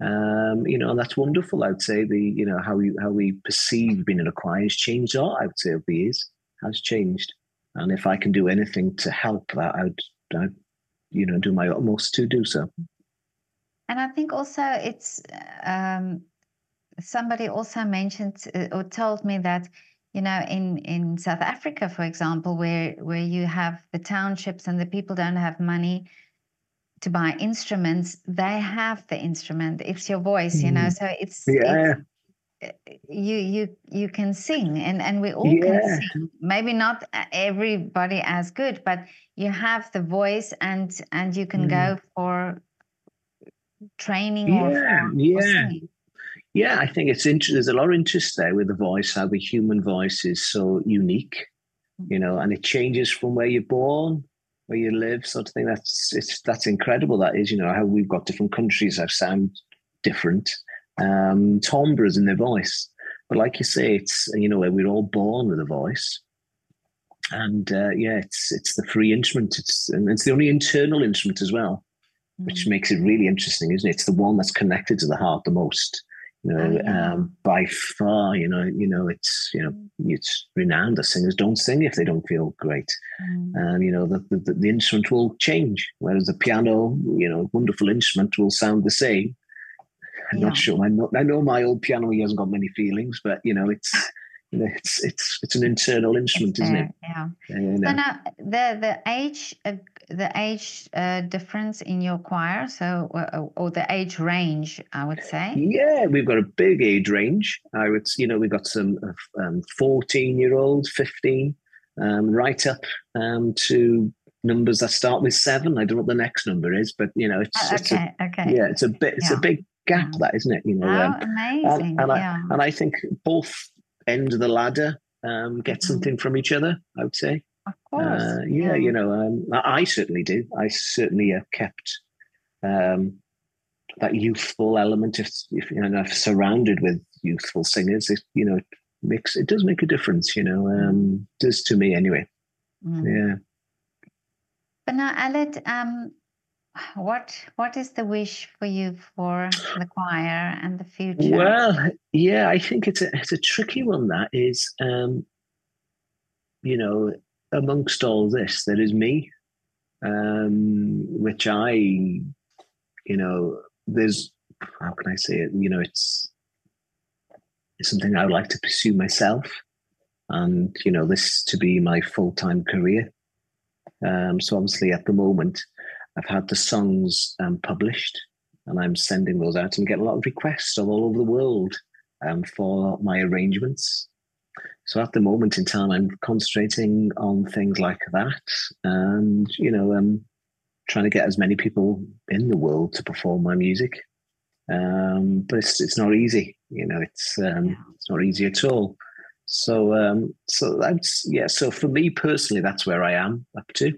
Um, you know, and that's wonderful. I'd say the you know how we how we perceive being in a choir has changed a. I would say over the years has changed, and if I can do anything to help that, I'd, I'd you know do my utmost to do so. And I think also it's um, somebody also mentioned uh, or told me that you know in in south africa for example where where you have the townships and the people don't have money to buy instruments, they have the instrument. It's your voice, you know. Mm. So it's yeah. It's, you you you can sing and and we all yeah. can sing maybe not everybody as good but you have the voice and and you can mm. go for training yeah, or yeah yeah i think it's interesting there's a lot of interest there with the voice how the human voice is so unique mm. you know and it changes from where you're born where you live sort of thing that's it's that's incredible that is you know how we've got different countries that sound different um, timbres in their voice. But like you say, it's you know we're all born with a voice, and uh, yeah, it's it's the free instrument. It's and it's the only internal instrument as well, mm. which makes it really interesting, isn't it? It's the one that's connected to the heart the most. You know, oh, yeah. um, by far, you know, you know, it's you know, mm. it's renowned that singers don't sing if they don't feel great, mm. and you know, the, the the instrument will change. Whereas the piano, you know, wonderful instrument will sound the same, I'm yeah. not sure. I know, I know my old piano. He hasn't got many feelings, but you know, it's it's it's it's an internal instrument, isn't it? Yeah. yeah you know. So now the the age uh, the age uh, difference in your choir, so uh, or the age range, I would say. Yeah, we've got a big age range. I would, you know, we've got some uh, um, fourteen year olds, fifteen, um, right up um, to numbers that start with seven. I don't know what the next number is, but you know, it's, okay, it's a, okay. Yeah, it's a bit. It's yeah. a big gap, that isn't it? You know, oh, amazing. And, and yeah. I and I think both ends of the ladder um, get mm-hmm. something from each other. I would say. Of course. Uh, yeah, yeah, you know, um, I, certainly do. I certainly have kept um, that youthful element. If, if you know, I've surrounded with youthful singers, it, you know, it makes it does make a difference. You know, um, does to me anyway. Mm. Yeah. But now, Aled, um, what what is the wish for you for the choir and the future? Well, yeah, I think it's a it's a tricky one. That is, um, you know, amongst all this, there is me, um, which I, you know, there's how can I say it? You know, it's it's something I would like to pursue myself, and you know, this to be my full time career. Um, so obviously, at the moment I've had the songs um, published and I'm sending those out and get a lot of requests all over the world um, for my arrangements. So at the moment in time, I'm concentrating on things like that and, you know, um, trying to get as many people in the world to perform my music. Um, but it's, it's not easy, you know, it's, um, it's not easy at all. So, um, so that's, yeah. So for me personally, that's where I am up to.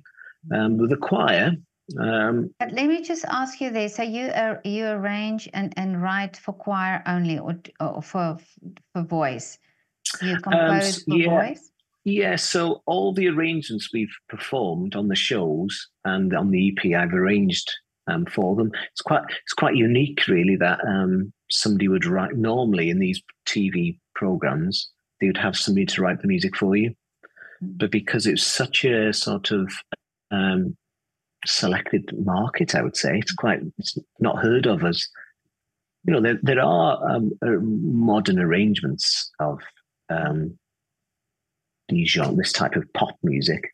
Um, with the choir, um, but let me just ask you this: So you uh, you arrange and, and write for choir only, or, or for for voice? You um, compose um, for yeah, voice. Yeah. So all the arrangements we've performed on the shows and on the EP, I've arranged um, for them. It's quite it's quite unique, really, that um, somebody would write. Normally, in these TV programs, they would have somebody to write the music for you, mm-hmm. but because it's such a sort of um, selected market. I would say it's quite it's not heard of as you know there there are um, uh, modern arrangements of um, these genre, this type of pop music,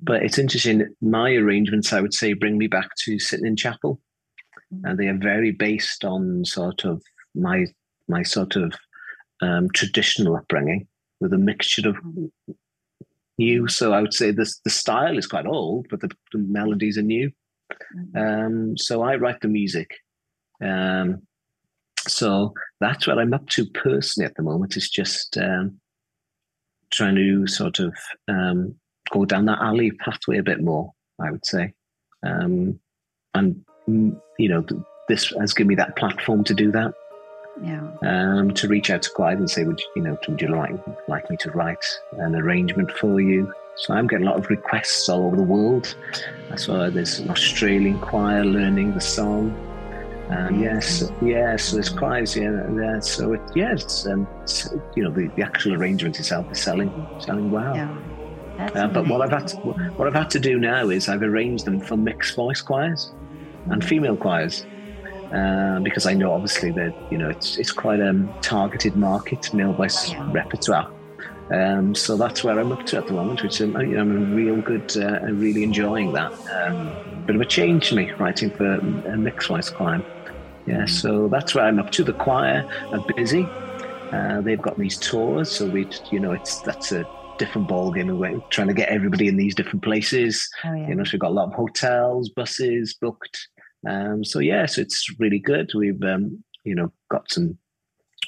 but it's interesting. My arrangements, I would say, bring me back to sitting in chapel, mm-hmm. and they are very based on sort of my my sort of um, traditional upbringing with a mixture of mm-hmm new. So I would say this the style is quite old, but the, the melodies are new. Mm-hmm. Um, so I write the music. Um, so that's what I'm up to personally at the moment. Is just um, trying to sort of um, go down that alley pathway a bit more. I would say, um, and mm, you know, this has given me that platform to do that yeah. Um, to reach out to Clive and say, would you, you know, would you like like me to write an arrangement for you? So I'm getting a lot of requests all over the world. I saw there's an Australian choir learning the song. Um, yes, yes, so there's choirs, yeah, yeah. So it, yeah, it's, um, it's, you know, the, the actual arrangement itself is selling, selling well. Yeah. Uh, but what I've had to, what I've had to do now is I've arranged them for mixed voice choirs and female choirs. Uh, because I know obviously that you know it's it's quite a um, targeted market, male voice repertoire. Um, so that's where I'm up to at the moment, which I'm, you know, I'm real good, uh, really enjoying that. Um, bit of a change for me, writing for a mixed voice client. Yeah, so that's where I'm up to. The choir are busy. Uh, they've got these tours, so we, you know, it's that's a different ballgame. We're trying to get everybody in these different places. Oh, yeah. You know, so we've got a lot of hotels, buses booked. Um, so yeah, so it's really good. We've um, you know got some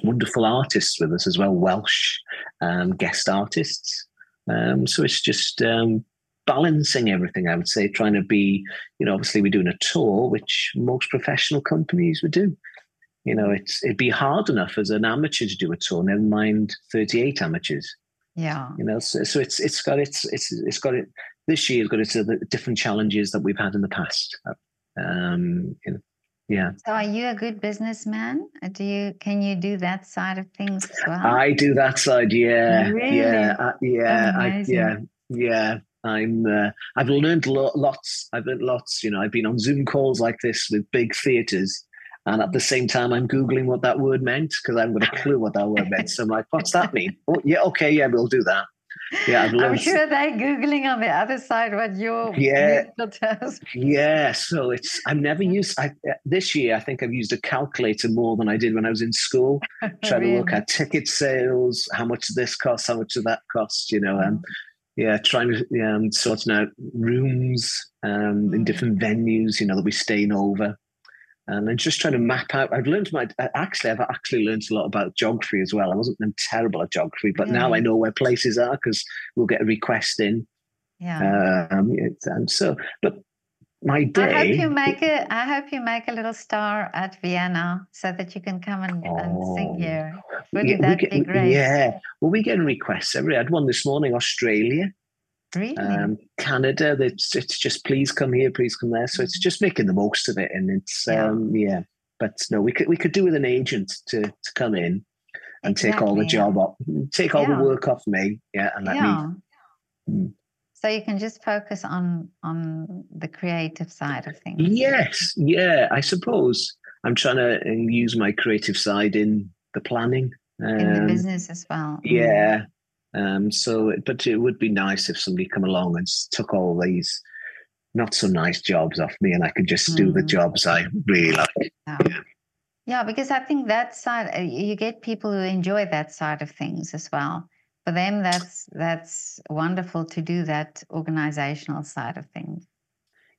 wonderful artists with us as well, Welsh um, guest artists. Um, so it's just um, balancing everything. I would say, trying to be, you know, obviously we're doing a tour, which most professional companies would do. You know, it's it'd be hard enough as an amateur to do a tour. Never mind thirty-eight amateurs. Yeah. You know, so, so it's it's got its it's it's got it. This year's got its different challenges that we've had in the past. Um, you know, yeah. So are you a good businessman? Uh, do you can you do that side of things as well? I do that side, yeah. Really? Yeah, uh, yeah, I, yeah, yeah. I'm uh, I've learned lo- lots. I've learned lots, you know, I've been on Zoom calls like this with big theaters and at the same time I'm Googling what that word meant because I haven't got a clue what that word meant. So I'm like, what's that mean? Oh, yeah, okay, yeah, we'll do that. Yeah, I'm sure they're googling on the other side what your yeah yeah. So it's I'm never used. I, this year I think I've used a calculator more than I did when I was in school. Trying really? to look at ticket sales, how much this costs, how much of that costs. You know, and yeah, trying to um, sorting out rooms um, in mm. different venues. You know that we're staying over and then just trying to map out. I've learned my actually, I've actually learned a lot about geography as well. I wasn't terrible at geography, but yeah. now I know where places are because we'll get a request in. Yeah. Um, and so, but my day. I hope you make it. I hope you make a little star at Vienna so that you can come and, oh, and sing oh. here. Wouldn't yeah, that get, be great? Yeah. Well, we get requests every. I had one this morning. Australia. Really? Um, Canada, it's, it's just please come here, please come there. So it's mm-hmm. just making the most of it, and it's yeah. Um, yeah. But no, we could we could do with an agent to to come in and exactly. take all the job off, take all yeah. the work off me, yeah, and let yeah. me. Mm. So you can just focus on on the creative side of things. Yes, yeah. I suppose I'm trying to use my creative side in the planning. Um, in the um, business as well. Yeah, um, so, but it would be nice if somebody come along and took all these not so nice jobs off me, and I could just mm. do the mm. jobs I really like. Yeah. yeah. yeah, because I think that side uh, you get people who enjoy that side of things as well. For them, that's that's wonderful to do that organizational side of things.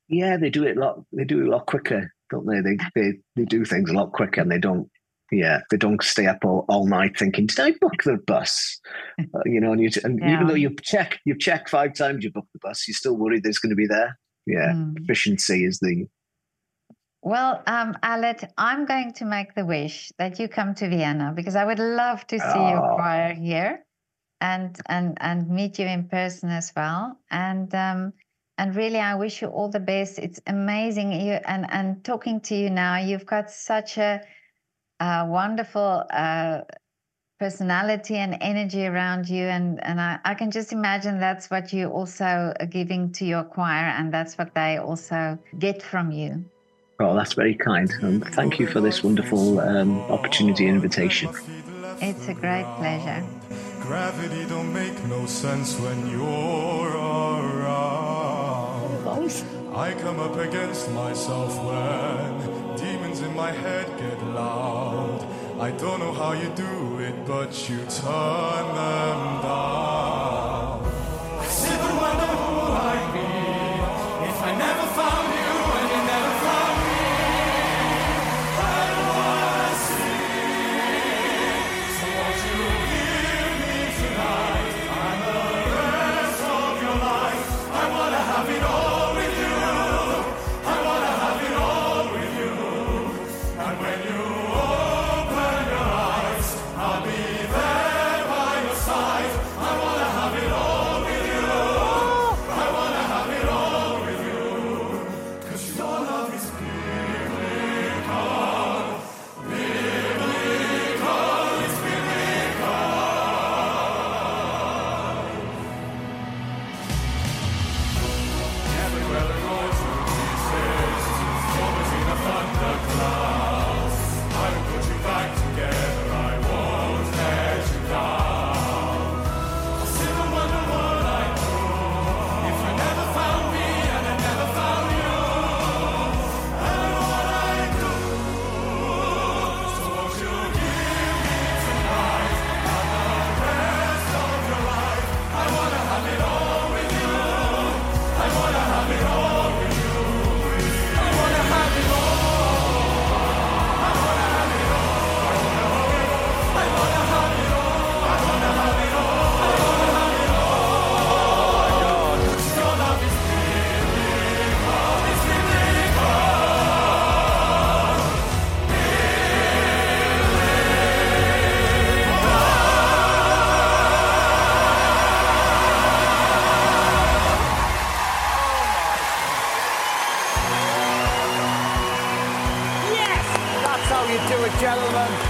Yeah, they do it a lot. They do it a lot quicker, don't they? They they, they do things a lot quicker, and they don't yeah, they don't stay up all, all night thinking, "Did I book the bus?" uh, you know, and, you, and yeah. even though you check, you've checked five times, you booked the bus, you're still worried there's going to be there. Yeah, mm. efficiency is the. Well, um, Aled, I'm going to make the wish that you come to Vienna because I would love to see oh. your choir here, and and and meet you in person as well. And um, and really, I wish you all the best. It's amazing you and and talking to you now. You've got such a uh, wonderful uh, personality and energy around you. And, and I, I can just imagine that's what you also are giving to your choir, and that's what they also get from you. Oh, that's very kind. Um, thank you for this wonderful um, opportunity and invitation. It's a great pleasure. Gravity don't make no sense when you're around. I come up against myself when demons in my head get loud. I don't know how you do it, but you turn them down.